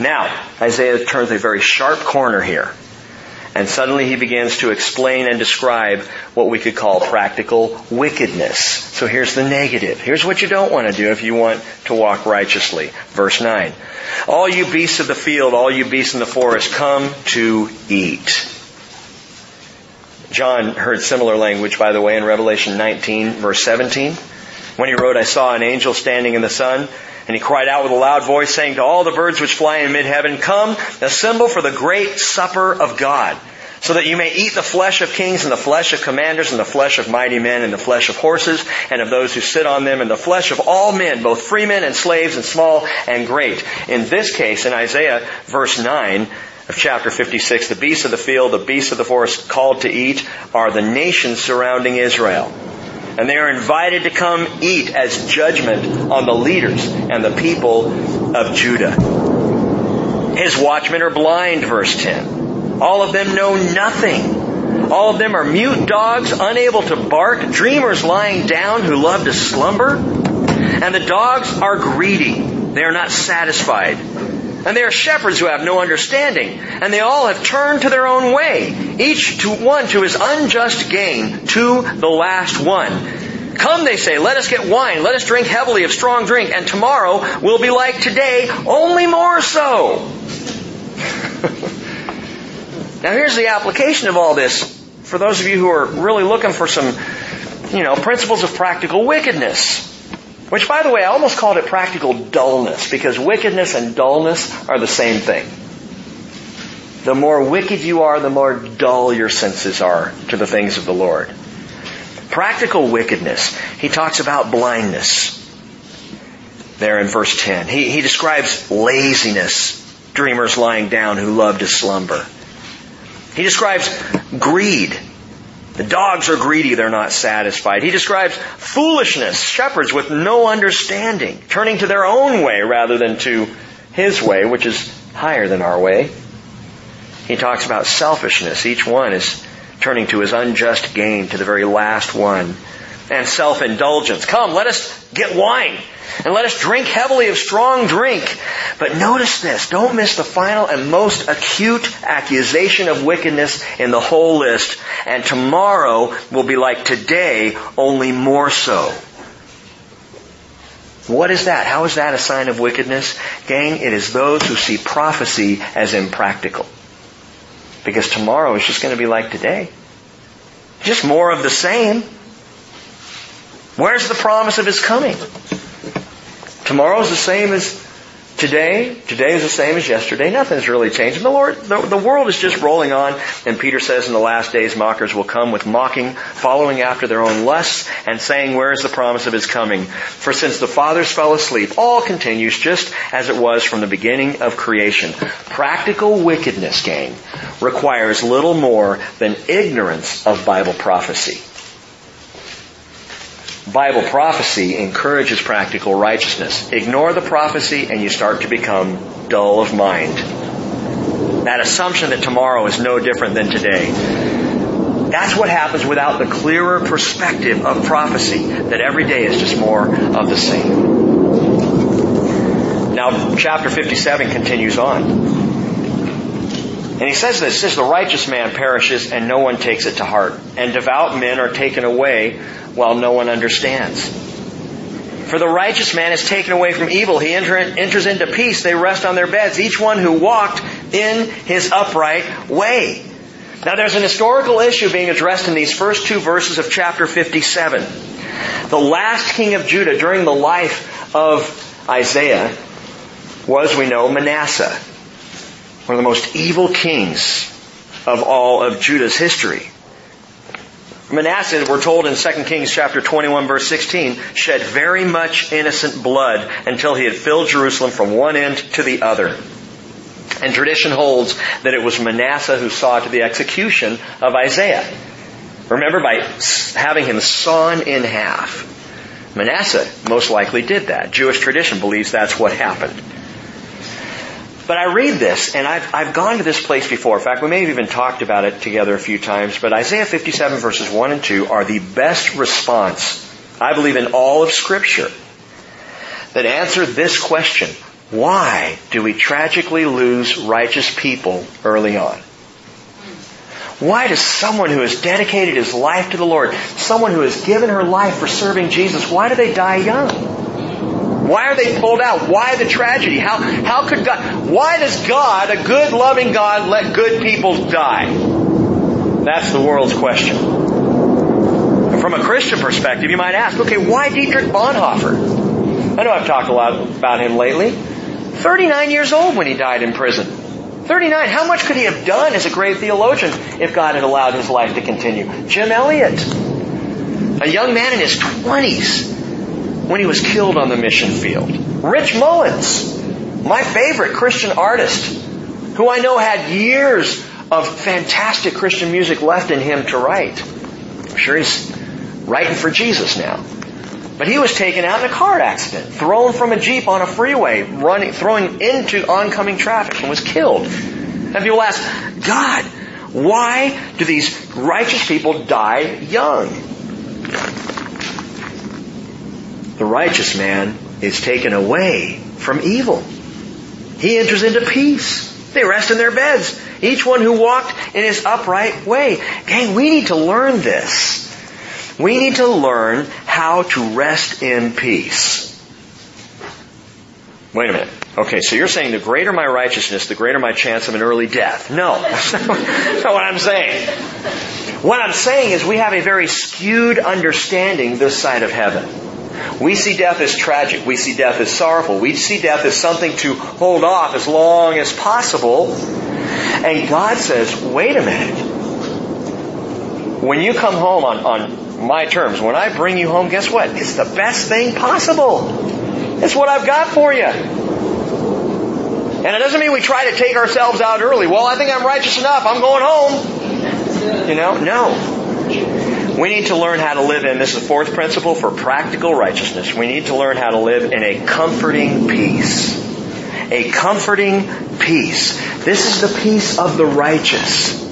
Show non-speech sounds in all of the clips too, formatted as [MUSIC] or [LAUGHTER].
Now, Isaiah turns a very sharp corner here. And suddenly he begins to explain and describe what we could call practical wickedness. So here's the negative. Here's what you don't want to do if you want to walk righteously. Verse 9. All you beasts of the field, all you beasts in the forest, come to eat. John heard similar language, by the way, in Revelation 19, verse 17. When he wrote, I saw an angel standing in the sun, and he cried out with a loud voice, saying to all the birds which fly in mid-heaven, Come, assemble for the great supper of God, so that you may eat the flesh of kings, and the flesh of commanders, and the flesh of mighty men, and the flesh of horses, and of those who sit on them, and the flesh of all men, both freemen and slaves, and small and great. In this case, in Isaiah verse 9, of chapter 56, the beasts of the field, the beasts of the forest called to eat are the nations surrounding Israel. And they are invited to come eat as judgment on the leaders and the people of Judah. His watchmen are blind, verse 10. All of them know nothing. All of them are mute dogs, unable to bark, dreamers lying down who love to slumber. And the dogs are greedy. They are not satisfied. And they are shepherds who have no understanding. And they all have turned to their own way, each to one to his unjust gain, to the last one. Come, they say, let us get wine, let us drink heavily of strong drink, and tomorrow will be like today, only more so. [LAUGHS] now here's the application of all this for those of you who are really looking for some, you know, principles of practical wickedness. Which, by the way, I almost called it practical dullness because wickedness and dullness are the same thing. The more wicked you are, the more dull your senses are to the things of the Lord. Practical wickedness. He talks about blindness there in verse 10. He, he describes laziness, dreamers lying down who love to slumber. He describes greed, the dogs are greedy, they're not satisfied. He describes foolishness, shepherds with no understanding, turning to their own way rather than to his way, which is higher than our way. He talks about selfishness. Each one is turning to his unjust gain to the very last one. And self-indulgence. Come, let us get wine. And let us drink heavily of strong drink. But notice this. Don't miss the final and most acute accusation of wickedness in the whole list. And tomorrow will be like today, only more so. What is that? How is that a sign of wickedness? Gang, it is those who see prophecy as impractical. Because tomorrow is just going to be like today. Just more of the same. Where's the promise of His coming? Tomorrow is the same as today. Today is the same as yesterday. Nothing's really changed. And the Lord, the, the world is just rolling on. And Peter says in the last days, mockers will come with mocking, following after their own lusts, and saying, where is the promise of his coming? For since the fathers fell asleep, all continues just as it was from the beginning of creation. Practical wickedness, gang, requires little more than ignorance of Bible prophecy. Bible prophecy encourages practical righteousness. Ignore the prophecy and you start to become dull of mind. That assumption that tomorrow is no different than today. That's what happens without the clearer perspective of prophecy, that every day is just more of the same. Now, chapter 57 continues on. And he says this, says the righteous man perishes and no one takes it to heart. And devout men are taken away while no one understands. For the righteous man is taken away from evil. He enter, enters into peace. They rest on their beds, each one who walked in his upright way. Now there's an historical issue being addressed in these first two verses of chapter 57. The last king of Judah during the life of Isaiah was, we know, Manasseh, one of the most evil kings of all of Judah's history. Manasseh, we're told in 2 Kings chapter 21 verse 16, shed very much innocent blood until he had filled Jerusalem from one end to the other. And tradition holds that it was Manasseh who saw to the execution of Isaiah. Remember by having him sawn in half. Manasseh most likely did that. Jewish tradition believes that's what happened. But I read this, and I've, I've gone to this place before. In fact, we may have even talked about it together a few times, but Isaiah 57 verses 1 and 2 are the best response, I believe, in all of Scripture that answer this question. Why do we tragically lose righteous people early on? Why does someone who has dedicated his life to the Lord, someone who has given her life for serving Jesus, why do they die young? Why are they pulled out? Why the tragedy? How, how could God, why does God, a good loving God, let good people die? That's the world's question. And from a Christian perspective, you might ask, okay, why Dietrich Bonhoeffer? I know I've talked a lot about him lately. 39 years old when he died in prison. 39. How much could he have done as a great theologian if God had allowed his life to continue? Jim Elliot, a young man in his 20s when he was killed on the mission field. Rich Mullins, my favorite Christian artist, who I know had years of fantastic Christian music left in him to write. I'm sure he's writing for Jesus now. But he was taken out in a car accident, thrown from a Jeep on a freeway, running, throwing into oncoming traffic and was killed. And people ask, God, why do these righteous people die young? The righteous man is taken away from evil. He enters into peace. They rest in their beds. Each one who walked in his upright way. Gang, we need to learn this. We need to learn how to rest in peace. Wait a minute. Okay, so you're saying the greater my righteousness, the greater my chance of an early death. No, [LAUGHS] that's not what I'm saying. What I'm saying is we have a very skewed understanding this side of heaven. We see death as tragic. We see death as sorrowful. We see death as something to hold off as long as possible. And God says, wait a minute. When you come home on, on my terms. When I bring you home, guess what? It's the best thing possible. It's what I've got for you. And it doesn't mean we try to take ourselves out early. Well, I think I'm righteous enough. I'm going home. You know, no. We need to learn how to live in, this is the fourth principle for practical righteousness. We need to learn how to live in a comforting peace. A comforting peace. This is the peace of the righteous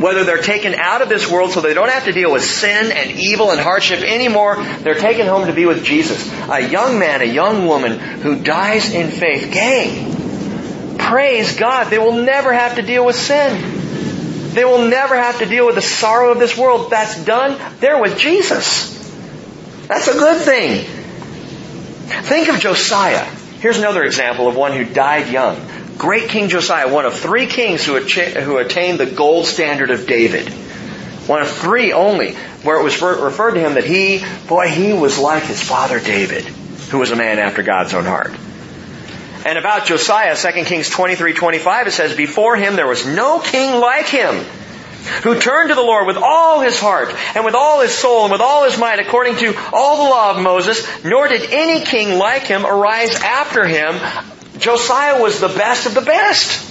whether they're taken out of this world so they don't have to deal with sin and evil and hardship anymore, they're taken home to be with Jesus. A young man, a young woman who dies in faith. Gang, praise God, they will never have to deal with sin. They will never have to deal with the sorrow of this world. That's done. They're with Jesus. That's a good thing. Think of Josiah. Here's another example of one who died young. Great King Josiah, one of three kings who, who attained the gold standard of David. One of three only, where it was referred to him that he, boy, he was like his father David, who was a man after God's own heart. And about Josiah, 2 Kings 23, 25, it says, Before him there was no king like him, who turned to the Lord with all his heart, and with all his soul, and with all his might, according to all the law of Moses, nor did any king like him arise after him, Josiah was the best of the best.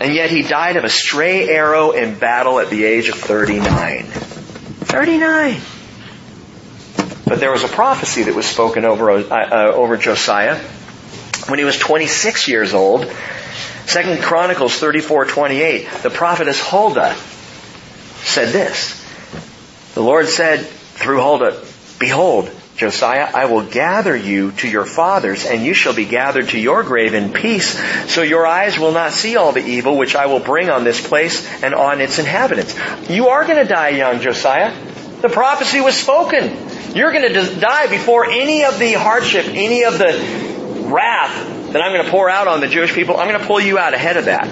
And yet he died of a stray arrow in battle at the age of 39. 39. But there was a prophecy that was spoken over, uh, uh, over Josiah when he was 26 years old. Second Chronicles 34, 28. The prophetess Huldah said this. The Lord said through Huldah, Behold, Josiah, I will gather you to your fathers, and you shall be gathered to your grave in peace, so your eyes will not see all the evil which I will bring on this place and on its inhabitants. You are going to die young, Josiah. The prophecy was spoken. You're going to die before any of the hardship, any of the wrath that I'm going to pour out on the Jewish people. I'm going to pull you out ahead of that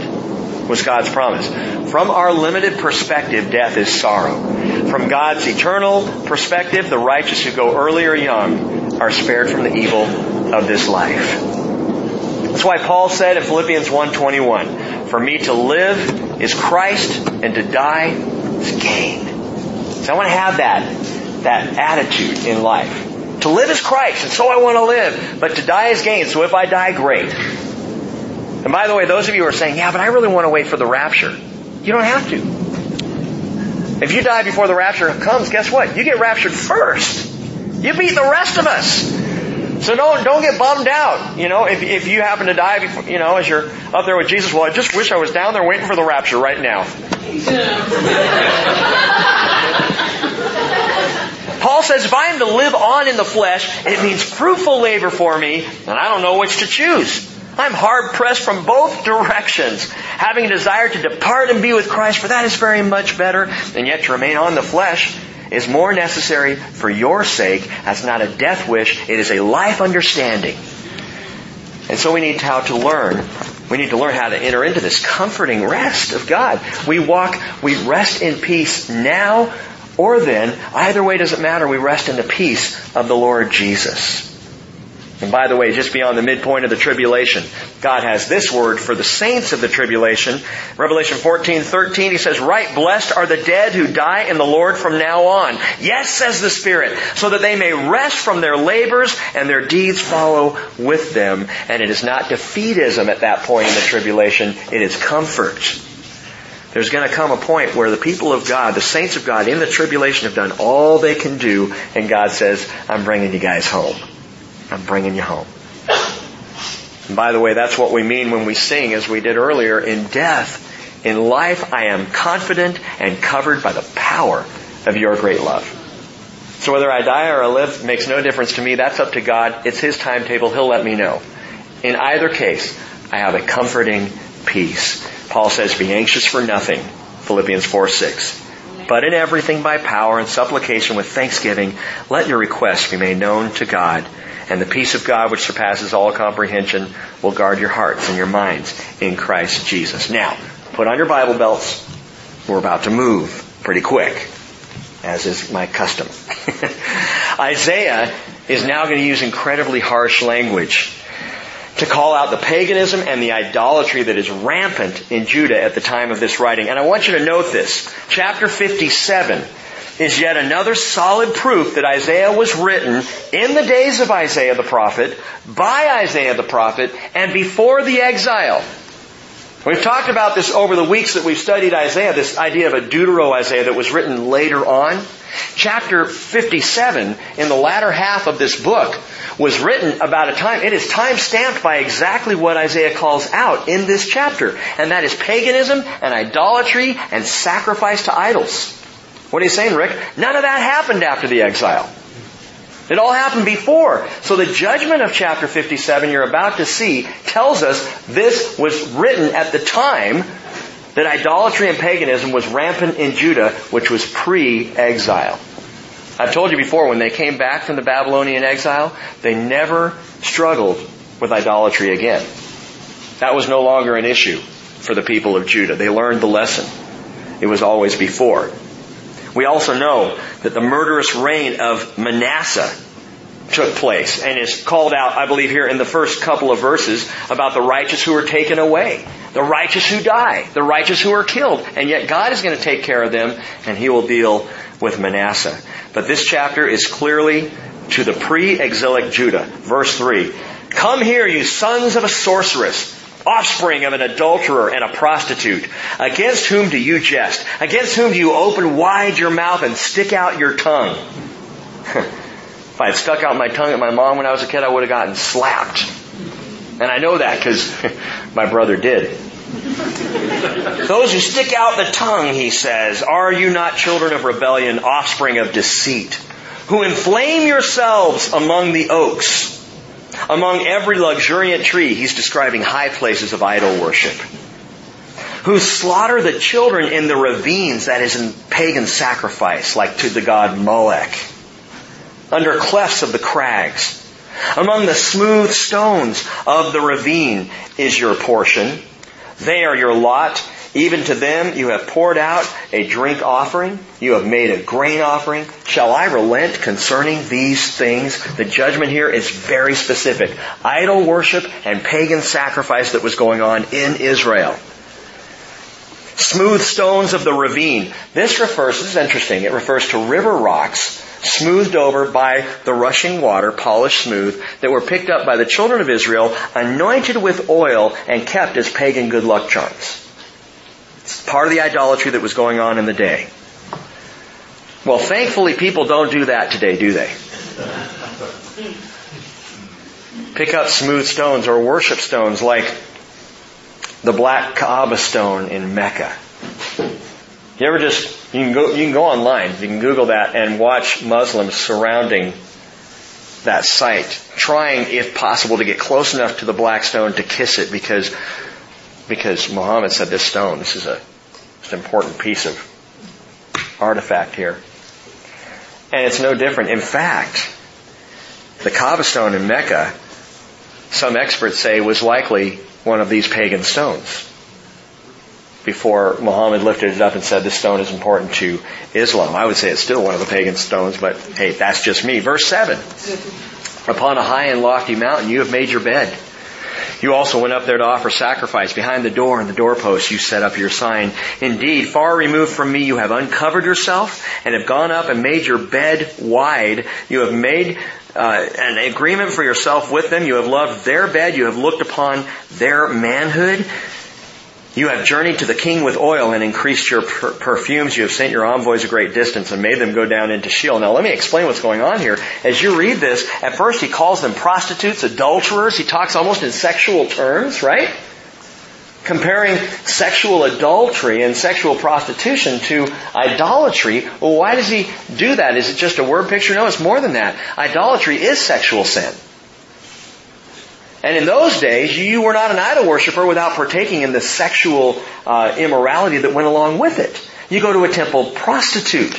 was God's promise. From our limited perspective, death is sorrow. From God's eternal perspective, the righteous who go early or young are spared from the evil of this life. That's why Paul said in Philippians 1.21, For me to live is Christ and to die is gain. So I want to have that, that attitude in life. To live is Christ, and so I want to live. But to die is gain, so if I die, great. And by the way, those of you who are saying, yeah, but I really want to wait for the rapture. You don't have to. If you die before the rapture comes, guess what? You get raptured first. You beat the rest of us. So don't, don't get bummed out. You know, if, if you happen to die before, you know, as you're up there with Jesus, well, I just wish I was down there waiting for the rapture right now. [LAUGHS] Paul says if I am to live on in the flesh, it means fruitful labor for me, and I don't know which to choose. I'm hard pressed from both directions, having a desire to depart and be with Christ, for that is very much better, and yet to remain on the flesh is more necessary for your sake. That's not a death wish, it is a life understanding. And so we need how to learn. We need to learn how to enter into this comforting rest of God. We walk, we rest in peace now or then. Either way doesn't matter. We rest in the peace of the Lord Jesus. And by the way, just beyond the midpoint of the tribulation, God has this word for the saints of the tribulation. Revelation 14, 13, he says, Write blessed are the dead who die in the Lord from now on. Yes, says the Spirit, so that they may rest from their labors and their deeds follow with them. And it is not defeatism at that point in the tribulation, it is comfort. There's going to come a point where the people of God, the saints of God in the tribulation have done all they can do, and God says, I'm bringing you guys home. I'm bringing you home. And by the way, that's what we mean when we sing, as we did earlier, in death. In life, I am confident and covered by the power of your great love. So whether I die or I live makes no difference to me. That's up to God. It's His timetable. He'll let me know. In either case, I have a comforting peace. Paul says, be anxious for nothing. Philippians 4, 6. But in everything by power and supplication with thanksgiving, let your requests be made known to God and the peace of God, which surpasses all comprehension, will guard your hearts and your minds in Christ Jesus. Now, put on your Bible belts. We're about to move pretty quick, as is my custom. [LAUGHS] Isaiah is now going to use incredibly harsh language to call out the paganism and the idolatry that is rampant in Judah at the time of this writing. And I want you to note this. Chapter 57 is yet another solid proof that Isaiah was written in the days of Isaiah the prophet, by Isaiah the prophet, and before the exile. We've talked about this over the weeks that we've studied Isaiah, this idea of a Deutero Isaiah that was written later on. Chapter 57, in the latter half of this book, was written about a time, it is time stamped by exactly what Isaiah calls out in this chapter, and that is paganism and idolatry and sacrifice to idols. What are you saying, Rick? None of that happened after the exile. It all happened before. So the judgment of chapter 57 you're about to see tells us this was written at the time that idolatry and paganism was rampant in Judah, which was pre-exile. I've told you before, when they came back from the Babylonian exile, they never struggled with idolatry again. That was no longer an issue for the people of Judah. They learned the lesson. It was always before. We also know that the murderous reign of Manasseh took place and is called out, I believe, here in the first couple of verses about the righteous who are taken away, the righteous who die, the righteous who are killed, and yet God is going to take care of them and He will deal with Manasseh. But this chapter is clearly to the pre-exilic Judah. Verse 3. Come here, you sons of a sorceress offspring of an adulterer and a prostitute. Against whom do you jest? Against whom do you open wide your mouth and stick out your tongue? [LAUGHS] if I had stuck out my tongue at my mom when I was a kid, I would have gotten slapped. And I know that because [LAUGHS] my brother did. [LAUGHS] Those who stick out the tongue, he says, are you not children of rebellion, offspring of deceit, who inflame yourselves among the oaks? Among every luxuriant tree, he's describing high places of idol worship. Who slaughter the children in the ravines, that is in pagan sacrifice, like to the god Molech. Under clefts of the crags. Among the smooth stones of the ravine is your portion. They are your lot even to them you have poured out a drink offering. You have made a grain offering. Shall I relent concerning these things? The judgment here is very specific. Idol worship and pagan sacrifice that was going on in Israel. Smooth stones of the ravine. This refers, this is interesting, it refers to river rocks smoothed over by the rushing water, polished smooth, that were picked up by the children of Israel, anointed with oil, and kept as pagan good luck charms. It's part of the idolatry that was going on in the day. Well, thankfully people don't do that today, do they? Pick up smooth stones or worship stones like the black Kaaba stone in Mecca. You ever just You can go, you can go online, you can Google that and watch Muslims surrounding that site, trying, if possible, to get close enough to the black stone to kiss it because, because Muhammad said this stone, this is a, an important piece of artifact here. And it's no different. In fact, the Kaaba stone in Mecca, some experts say was likely one of these pagan stones before Muhammad lifted it up and said this stone is important to Islam. I would say it's still one of the pagan stones, but hey, that's just me. Verse 7. [LAUGHS] Upon a high and lofty mountain you have made your bed. You also went up there to offer sacrifice. Behind the door and the doorpost you set up your sign. Indeed, far removed from me you have uncovered yourself and have gone up and made your bed wide. You have made uh, an agreement for yourself with them. You have loved their bed. You have looked upon their manhood. You have journeyed to the king with oil and increased your per- perfumes. You have sent your envoys a great distance and made them go down into Sheol. Now let me explain what's going on here. As you read this, at first he calls them prostitutes, adulterers. He talks almost in sexual terms, right? Comparing sexual adultery and sexual prostitution to idolatry. Well, why does he do that? Is it just a word picture? No, it's more than that. Idolatry is sexual sin. And in those days, you were not an idol worshiper without partaking in the sexual uh, immorality that went along with it. You go to a temple prostitute.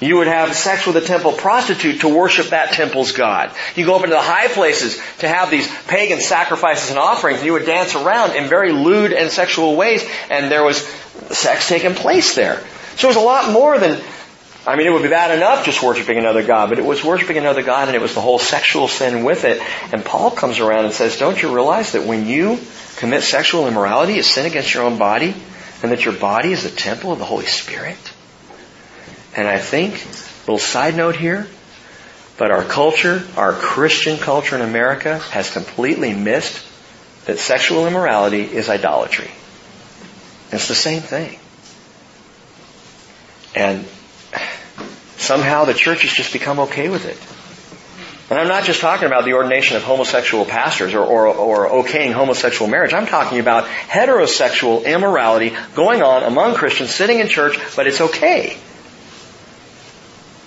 You would have sex with a temple prostitute to worship that temple's God. You go up into the high places to have these pagan sacrifices and offerings, and you would dance around in very lewd and sexual ways, and there was sex taking place there. So it was a lot more than I mean, it would be bad enough just worshiping another God, but it was worshiping another God and it was the whole sexual sin with it. And Paul comes around and says, don't you realize that when you commit sexual immorality, it's sin against your own body and that your body is the temple of the Holy Spirit? And I think, little side note here, but our culture, our Christian culture in America has completely missed that sexual immorality is idolatry. It's the same thing. And somehow the church has just become okay with it. And I'm not just talking about the ordination of homosexual pastors or, or, or okaying homosexual marriage. I'm talking about heterosexual immorality going on among Christians sitting in church, but it's okay.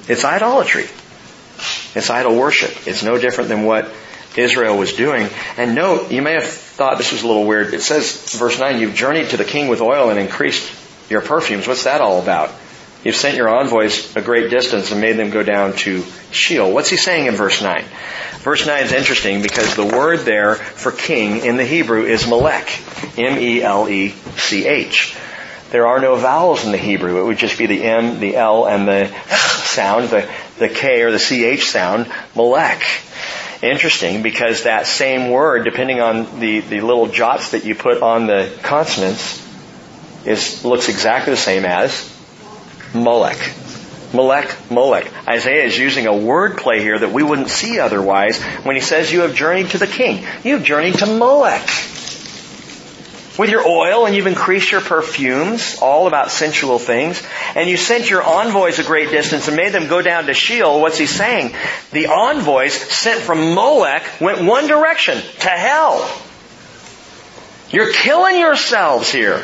It's idolatry. It's idol worship. It's no different than what Israel was doing. And note, you may have thought this was a little weird. It says, verse 9, you've journeyed to the king with oil and increased your perfumes. What's that all about? You've sent your envoys a great distance and made them go down to Sheol. What's he saying in verse 9? Verse 9 is interesting because the word there for king in the Hebrew is melech. M-E-L-E-C-H. There are no vowels in the Hebrew. It would just be the M, the L, and the sound, the, the K or the CH sound, melech. Interesting because that same word, depending on the, the little jots that you put on the consonants, is, looks exactly the same as Molech. Molech, Molech. Isaiah is using a word play here that we wouldn't see otherwise when he says you have journeyed to the king. You have journeyed to Molech. With your oil and you've increased your perfumes, all about sensual things, and you sent your envoys a great distance and made them go down to Sheol. What's he saying? The envoys sent from Molech went one direction, to hell. You're killing yourselves here.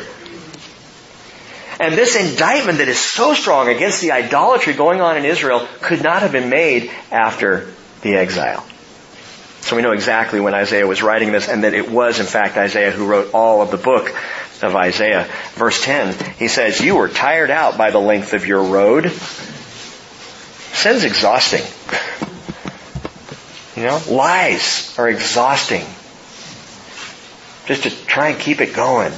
And this indictment that is so strong against the idolatry going on in Israel could not have been made after the exile. So we know exactly when Isaiah was writing this and that it was in fact Isaiah who wrote all of the book of Isaiah. Verse 10, he says, you were tired out by the length of your road. Sin's exhausting. You know, lies are exhausting. Just to try and keep it going.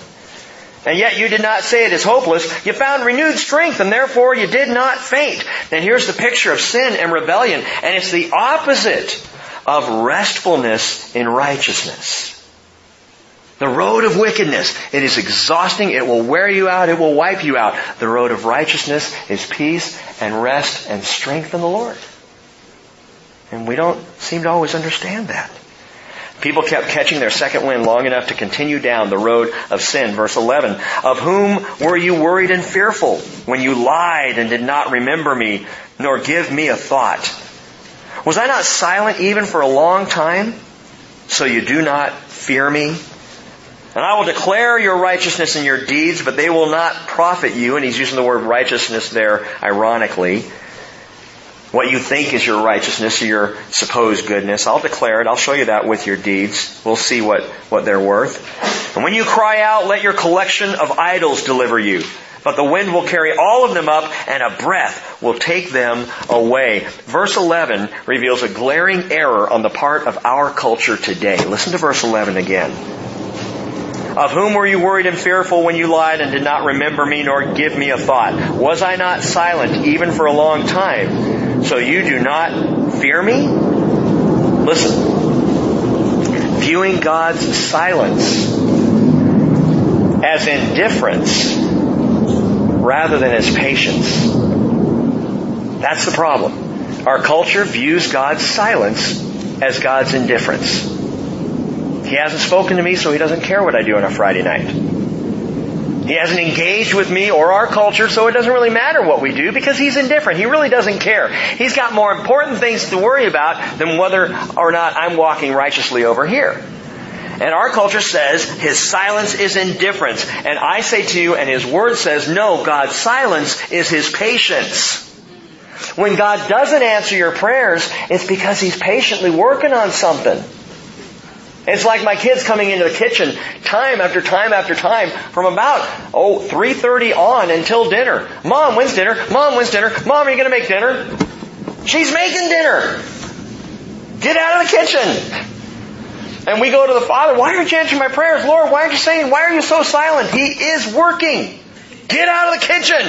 And yet you did not say it is hopeless. You found renewed strength and therefore you did not faint. And here's the picture of sin and rebellion. And it's the opposite of restfulness in righteousness. The road of wickedness, it is exhausting, it will wear you out, it will wipe you out. The road of righteousness is peace and rest and strength in the Lord. And we don't seem to always understand that. People kept catching their second wind long enough to continue down the road of sin. Verse 11, of whom were you worried and fearful when you lied and did not remember me, nor give me a thought? Was I not silent even for a long time? So you do not fear me? And I will declare your righteousness and your deeds, but they will not profit you. And he's using the word righteousness there ironically. What you think is your righteousness or your supposed goodness. I'll declare it. I'll show you that with your deeds. We'll see what, what they're worth. And when you cry out, let your collection of idols deliver you. But the wind will carry all of them up and a breath will take them away. Verse 11 reveals a glaring error on the part of our culture today. Listen to verse 11 again. Of whom were you worried and fearful when you lied and did not remember me nor give me a thought? Was I not silent even for a long time? So you do not fear me? Listen. Viewing God's silence as indifference rather than as patience. That's the problem. Our culture views God's silence as God's indifference. He hasn't spoken to me, so he doesn't care what I do on a Friday night. He hasn't engaged with me or our culture, so it doesn't really matter what we do because he's indifferent. He really doesn't care. He's got more important things to worry about than whether or not I'm walking righteously over here. And our culture says his silence is indifference. And I say to you, and his word says, no, God's silence is his patience. When God doesn't answer your prayers, it's because he's patiently working on something. It's like my kids coming into the kitchen time after time after time from about, oh, 3.30 on until dinner. Mom, when's dinner? Mom, when's dinner? Mom, are you going to make dinner? She's making dinner. Get out of the kitchen. And we go to the Father, why aren't you answering my prayers? Lord, why aren't you saying, why are you so silent? He is working. Get out of the kitchen.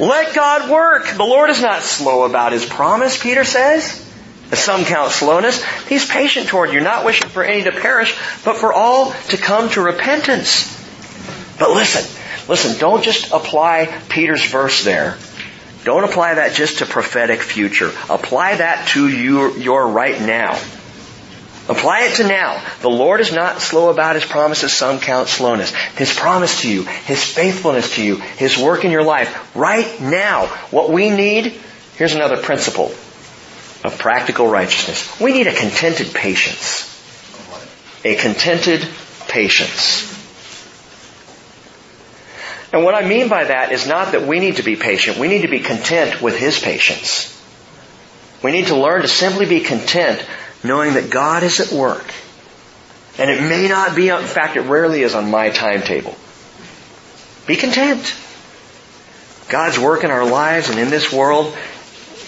[LAUGHS] Let God work. The Lord is not slow about His promise, Peter says. As some count slowness, He's patient toward you, not wishing for any to perish, but for all to come to repentance. But listen, listen, don't just apply Peter's verse there. Don't apply that just to prophetic future. Apply that to your, your right now. Apply it to now. The Lord is not slow about His promises. Some count slowness. His promise to you, His faithfulness to you, His work in your life, right now. What we need, here's another principle of practical righteousness. We need a contented patience. A contented patience. And what I mean by that is not that we need to be patient. We need to be content with His patience. We need to learn to simply be content knowing that God is at work. And it may not be, in fact, it rarely is on my timetable. Be content. God's work in our lives and in this world,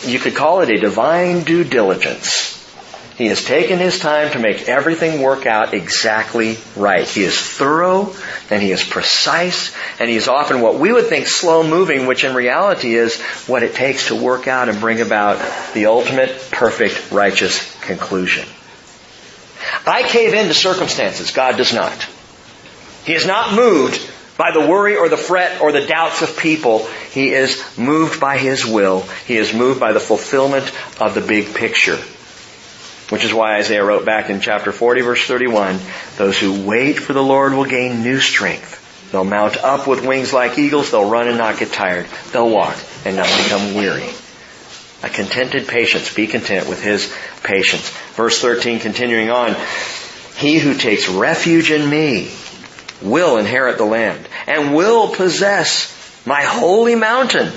you could call it a divine due diligence. He has taken his time to make everything work out exactly right. He is thorough and he is precise and he is often what we would think slow moving, which in reality is what it takes to work out and bring about the ultimate perfect righteous conclusion. I cave into circumstances. God does not. He is not moved by the worry or the fret or the doubts of people. He is moved by His will. He is moved by the fulfillment of the big picture. Which is why Isaiah wrote back in chapter 40 verse 31, those who wait for the Lord will gain new strength. They'll mount up with wings like eagles. They'll run and not get tired. They'll walk and not become weary. A contented patience. Be content with His patience. Verse 13 continuing on. He who takes refuge in me will inherit the land and will possess my holy mountain.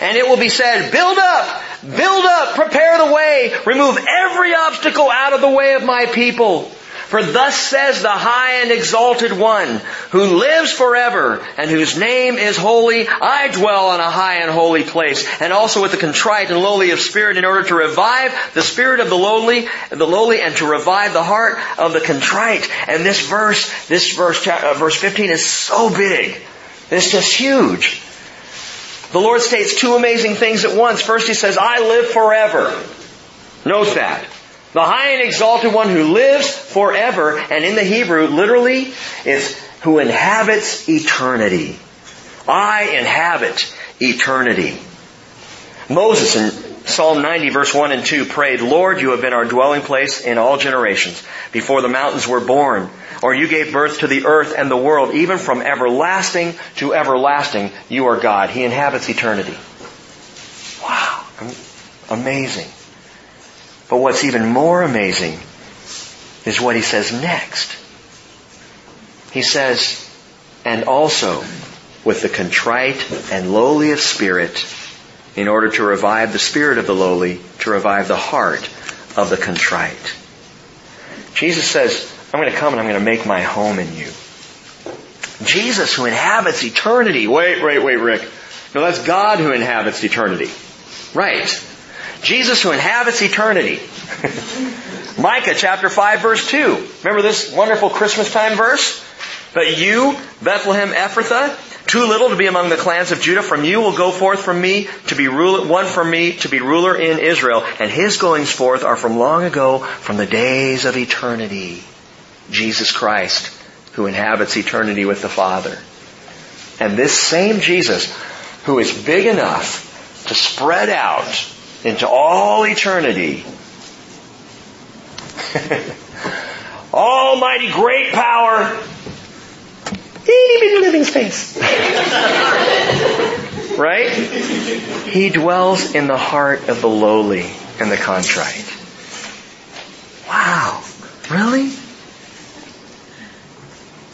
And it will be said, build up, build up, prepare the way, remove every obstacle out of the way of my people. For thus says the high and exalted one, who lives forever, and whose name is holy, I dwell on a high and holy place, and also with the contrite and lowly of spirit, in order to revive the spirit of the lowly, the lowly, and to revive the heart of the contrite. And this verse, this verse, uh, verse 15 is so big. It's just huge. The Lord states two amazing things at once. First, He says, I live forever. Note that. The high and exalted one who lives forever, and in the Hebrew, literally, it's who inhabits eternity. I inhabit eternity. Moses in Psalm 90 verse 1 and 2 prayed, Lord, you have been our dwelling place in all generations, before the mountains were born, or you gave birth to the earth and the world, even from everlasting to everlasting, you are God. He inhabits eternity. Wow. Amazing. But what's even more amazing is what he says next. He says, and also with the contrite and lowly of spirit, in order to revive the spirit of the lowly, to revive the heart of the contrite. Jesus says, I'm going to come and I'm going to make my home in you. Jesus who inhabits eternity. Wait, wait, wait, Rick. No, that's God who inhabits eternity. Right. Jesus who inhabits eternity. [LAUGHS] Micah chapter 5 verse 2. Remember this wonderful Christmas time verse? But you, Bethlehem Ephrathah, too little to be among the clans of Judah, from you will go forth from me to be ruler, one from me to be ruler in Israel, and his goings forth are from long ago, from the days of eternity. Jesus Christ, who inhabits eternity with the Father. And this same Jesus, who is big enough to spread out into all eternity, [LAUGHS] Almighty great power, itty bitty living space. [LAUGHS] right? He dwells in the heart of the lowly and the contrite. Wow. Really?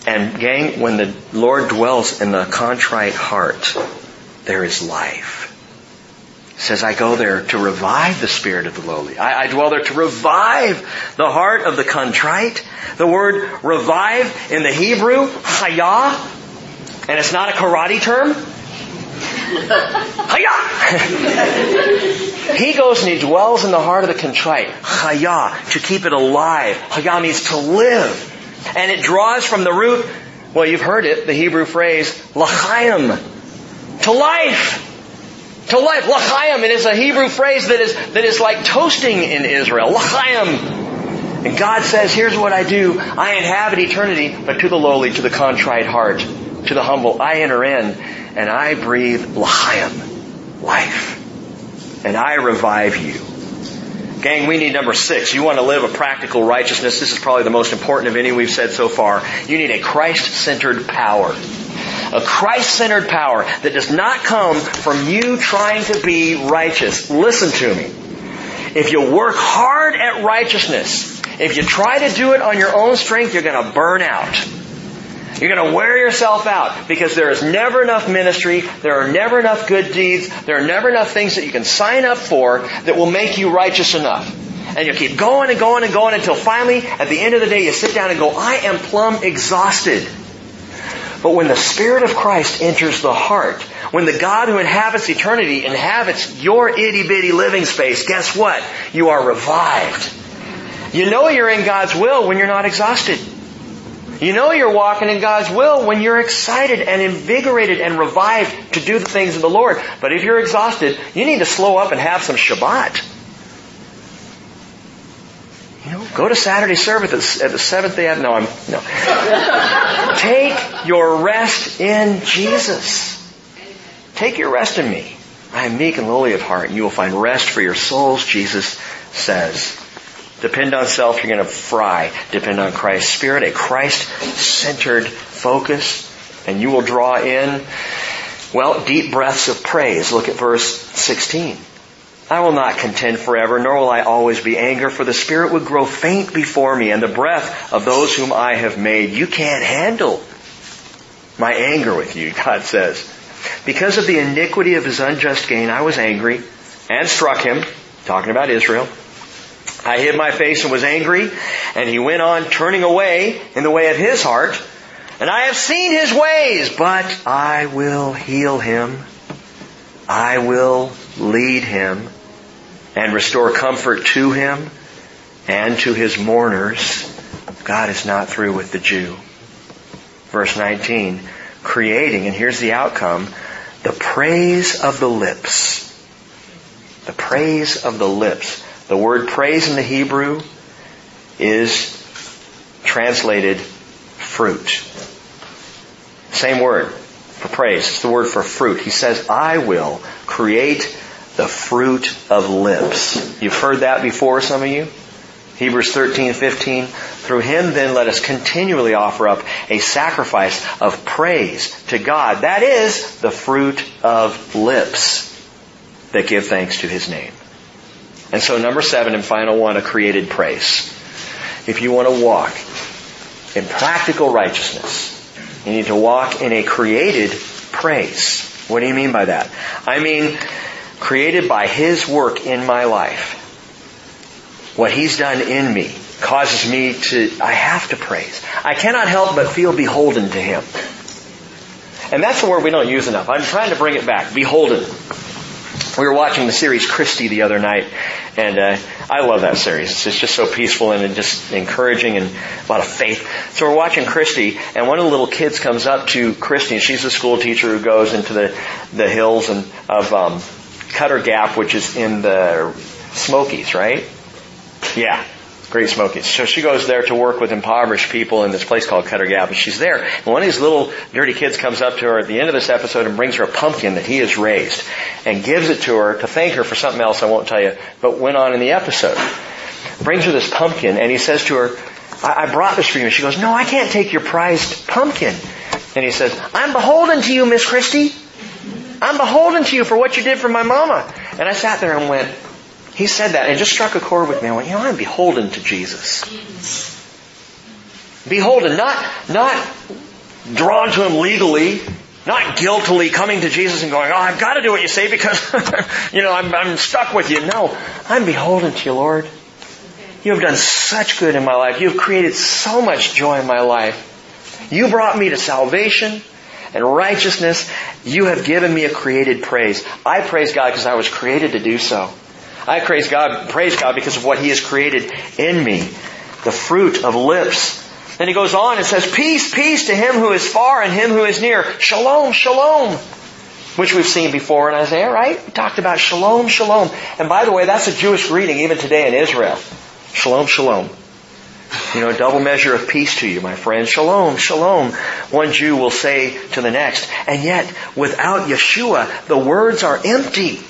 And gang, when the Lord dwells in the contrite heart, there is life. Says, I go there to revive the spirit of the lowly. I, I dwell there to revive the heart of the contrite. The word revive in the Hebrew, chaya, and it's not a karate term. [LAUGHS] Chaya! [LAUGHS] he goes and he dwells in the heart of the contrite. Chaya, to keep it alive. Chaya means to live. And it draws from the root, well, you've heard it, the Hebrew phrase, lachayim, to life. To life. Lachayim, it is a Hebrew phrase that is, that is like toasting in Israel. Lachayim. And God says, here's what I do. I inhabit eternity, but to the lowly, to the contrite heart, to the humble, I enter in and I breathe lachayim, life. And I revive you. Gang, we need number six. You want to live a practical righteousness. This is probably the most important of any we've said so far. You need a Christ-centered power. A Christ-centered power that does not come from you trying to be righteous. Listen to me. If you work hard at righteousness, if you try to do it on your own strength, you're going to burn out. You're going to wear yourself out because there is never enough ministry, there are never enough good deeds, there are never enough things that you can sign up for that will make you righteous enough. And you keep going and going and going until finally, at the end of the day, you sit down and go, I am plumb exhausted. But when the Spirit of Christ enters the heart, when the God who inhabits eternity inhabits your itty bitty living space, guess what? You are revived. You know you're in God's will when you're not exhausted. You know you're walking in God's will when you're excited and invigorated and revived to do the things of the Lord. But if you're exhausted, you need to slow up and have some Shabbat. You know, go to Saturday service at the seventh day. No, I'm no. Take your rest in Jesus. Take your rest in me. I am meek and lowly of heart, and you will find rest for your souls. Jesus says. Depend on self, you're going to fry. Depend on Christ's Spirit, a Christ-centered focus, and you will draw in, well, deep breaths of praise. Look at verse 16. I will not contend forever, nor will I always be angry, for the Spirit would grow faint before me, and the breath of those whom I have made. You can't handle my anger with you, God says. Because of the iniquity of his unjust gain, I was angry and struck him, talking about Israel. I hid my face and was angry, and he went on turning away in the way of his heart. And I have seen his ways, but I will heal him. I will lead him and restore comfort to him and to his mourners. God is not through with the Jew. Verse 19, creating, and here's the outcome, the praise of the lips. The praise of the lips. The word praise in the Hebrew is translated fruit. Same word for praise. It's the word for fruit. He says, I will create the fruit of lips. You've heard that before, some of you? Hebrews 13, 15. Through him then let us continually offer up a sacrifice of praise to God. That is the fruit of lips that give thanks to his name. And so number seven and final one, a created praise. If you want to walk in practical righteousness. You need to walk in a created praise. What do you mean by that? I mean, created by His work in my life. What He's done in me causes me to, I have to praise. I cannot help but feel beholden to Him. And that's the word we don't use enough. I'm trying to bring it back. Beholden. We were watching the series Christy the other night, and uh, I love that series. It's just so peaceful and just encouraging and a lot of faith. So we're watching Christy, and one of the little kids comes up to Christy, and she's a school teacher who goes into the the hills and of um, Cutter Gap, which is in the Smokies, right? Yeah, Great Smokies. So she goes there to work with impoverished people in this place called Cutter Gap, and she's there. And one of these little dirty kids comes up to her at the end of this episode and brings her a pumpkin that he has raised, and gives it to her to thank her for something else I won't tell you, but went on in the episode. Brings her this pumpkin, and he says to her, I, I brought this for you. And she goes, No, I can't take your prized pumpkin. And he says, I'm beholden to you, Miss Christy. I'm beholden to you for what you did for my mama. And I sat there and went, he said that and it just struck a chord with me. I went, you know, I'm beholden to Jesus. Beholden, not, not drawn to Him legally, not guiltily coming to Jesus and going, oh, I've got to do what you say because, [LAUGHS] you know, I'm, I'm stuck with you. No, I'm beholden to you, Lord. You have done such good in my life. You have created so much joy in my life. You brought me to salvation and righteousness. You have given me a created praise. I praise God because I was created to do so. I praise God, praise God because of what He has created in me. The fruit of lips. Then he goes on and says, peace, peace to him who is far and him who is near. Shalom, shalom. Which we've seen before in Isaiah, right? We talked about shalom, shalom. And by the way, that's a Jewish greeting even today in Israel. Shalom, shalom. You know, a double measure of peace to you, my friend. Shalom, shalom. One Jew will say to the next. And yet, without Yeshua, the words are empty.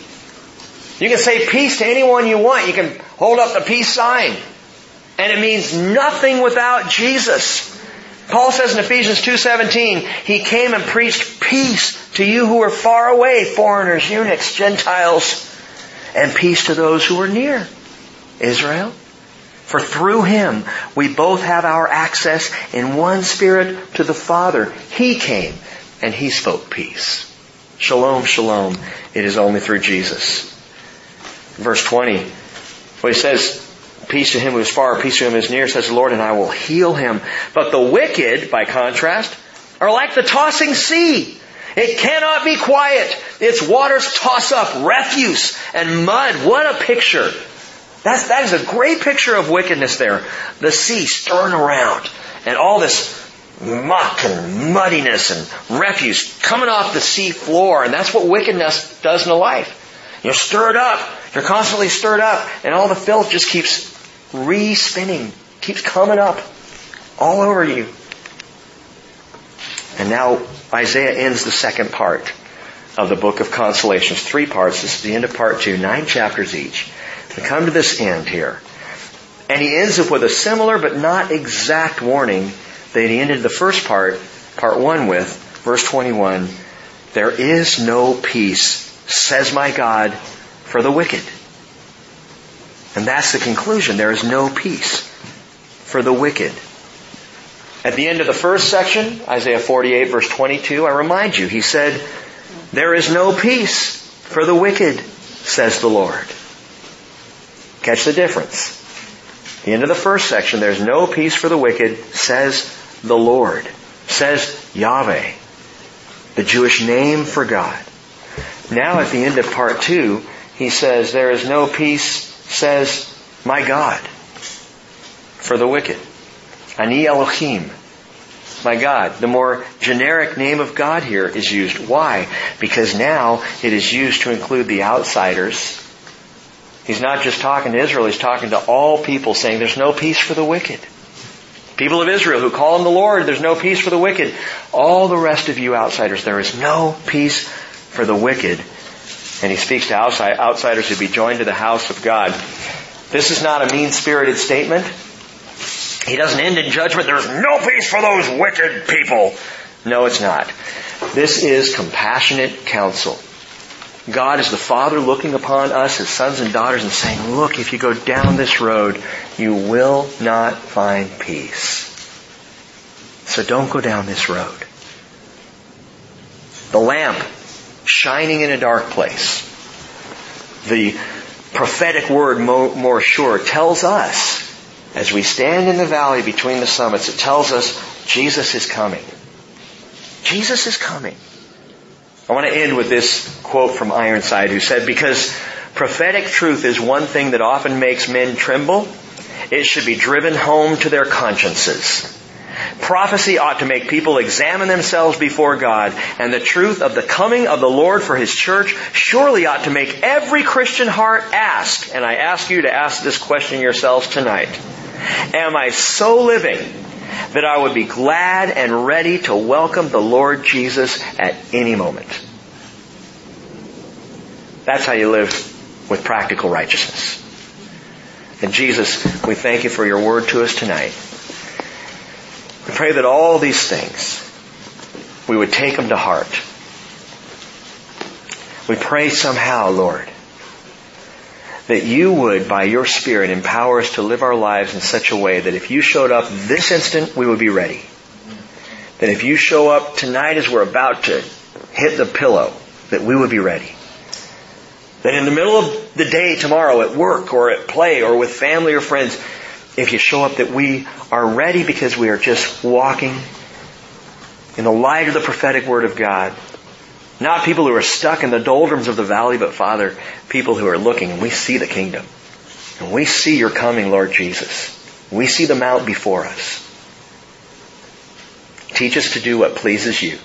You can say peace to anyone you want. You can hold up the peace sign. And it means nothing without Jesus. Paul says in Ephesians 2.17, He came and preached peace to you who are far away, foreigners, eunuchs, Gentiles, and peace to those who are near. Israel. For through Him we both have our access in one Spirit to the Father. He came and He spoke peace. Shalom, shalom. It is only through Jesus verse 20, where he says, peace to him who is far, peace to him who is near, says the Lord, and I will heal him. But the wicked, by contrast, are like the tossing sea. It cannot be quiet. Its waters toss up refuse and mud. What a picture. That's, that is a great picture of wickedness there. The sea stirring around and all this muck and muddiness and refuse coming off the sea floor. And that's what wickedness does in a life. You're stirred up. You're constantly stirred up. And all the filth just keeps re-spinning, keeps coming up all over you. And now Isaiah ends the second part of the book of consolations. Three parts. This is the end of part two. Nine chapters each. Come to this end here. And he ends it with a similar but not exact warning that he ended the first part, part one with, verse 21. There is no peace says my God, for the wicked. And that's the conclusion. There is no peace for the wicked. At the end of the first section, Isaiah 48 verse 22, I remind you, he said, there is no peace for the wicked, says the Lord. Catch the difference. The end of the first section, there's no peace for the wicked, says the Lord, says Yahweh, the Jewish name for God. Now at the end of part two, he says, there is no peace, says my God, for the wicked. Ani Elohim, my God. The more generic name of God here is used. Why? Because now it is used to include the outsiders. He's not just talking to Israel, he's talking to all people saying there's no peace for the wicked. People of Israel who call on the Lord, there's no peace for the wicked. All the rest of you outsiders, there is no peace for the wicked. And he speaks to outsiders who be joined to the house of God. This is not a mean-spirited statement. He doesn't end in judgment. There's no peace for those wicked people. No, it's not. This is compassionate counsel. God is the Father looking upon us as sons and daughters and saying, look, if you go down this road, you will not find peace. So don't go down this road. The lamp shining in a dark place. The prophetic word more sure tells us as we stand in the valley between the summits, it tells us Jesus is coming. Jesus is coming. I want to end with this quote from Ironside who said, because prophetic truth is one thing that often makes men tremble, it should be driven home to their consciences. Prophecy ought to make people examine themselves before God, and the truth of the coming of the Lord for His church surely ought to make every Christian heart ask, and I ask you to ask this question yourselves tonight. Am I so living that I would be glad and ready to welcome the Lord Jesus at any moment? That's how you live with practical righteousness. And Jesus, we thank you for your word to us tonight. We pray that all these things, we would take them to heart. We pray somehow, Lord, that you would, by your Spirit, empower us to live our lives in such a way that if you showed up this instant, we would be ready. That if you show up tonight as we're about to hit the pillow, that we would be ready. That in the middle of the day tomorrow at work or at play or with family or friends, if you show up that we are ready because we are just walking in the light of the prophetic word of God. Not people who are stuck in the doldrums of the valley, but Father, people who are looking and we see the kingdom. And we see your coming, Lord Jesus. We see the mount before us. Teach us to do what pleases you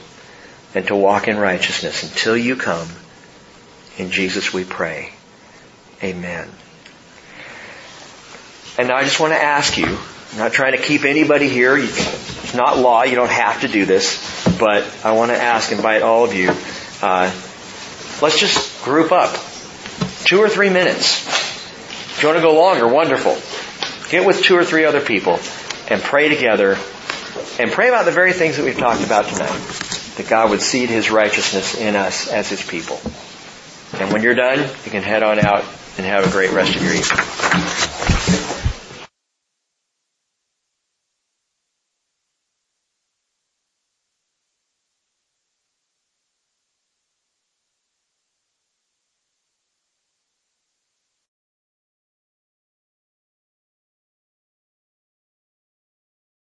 and to walk in righteousness until you come. In Jesus we pray. Amen. And now I just want to ask you, I'm not trying to keep anybody here. It's not law. You don't have to do this. But I want to ask, invite all of you, uh, let's just group up. Two or three minutes. If you want to go longer, wonderful. Get with two or three other people and pray together and pray about the very things that we've talked about tonight. That God would seed His righteousness in us as His people. And when you're done, you can head on out and have a great rest of your evening.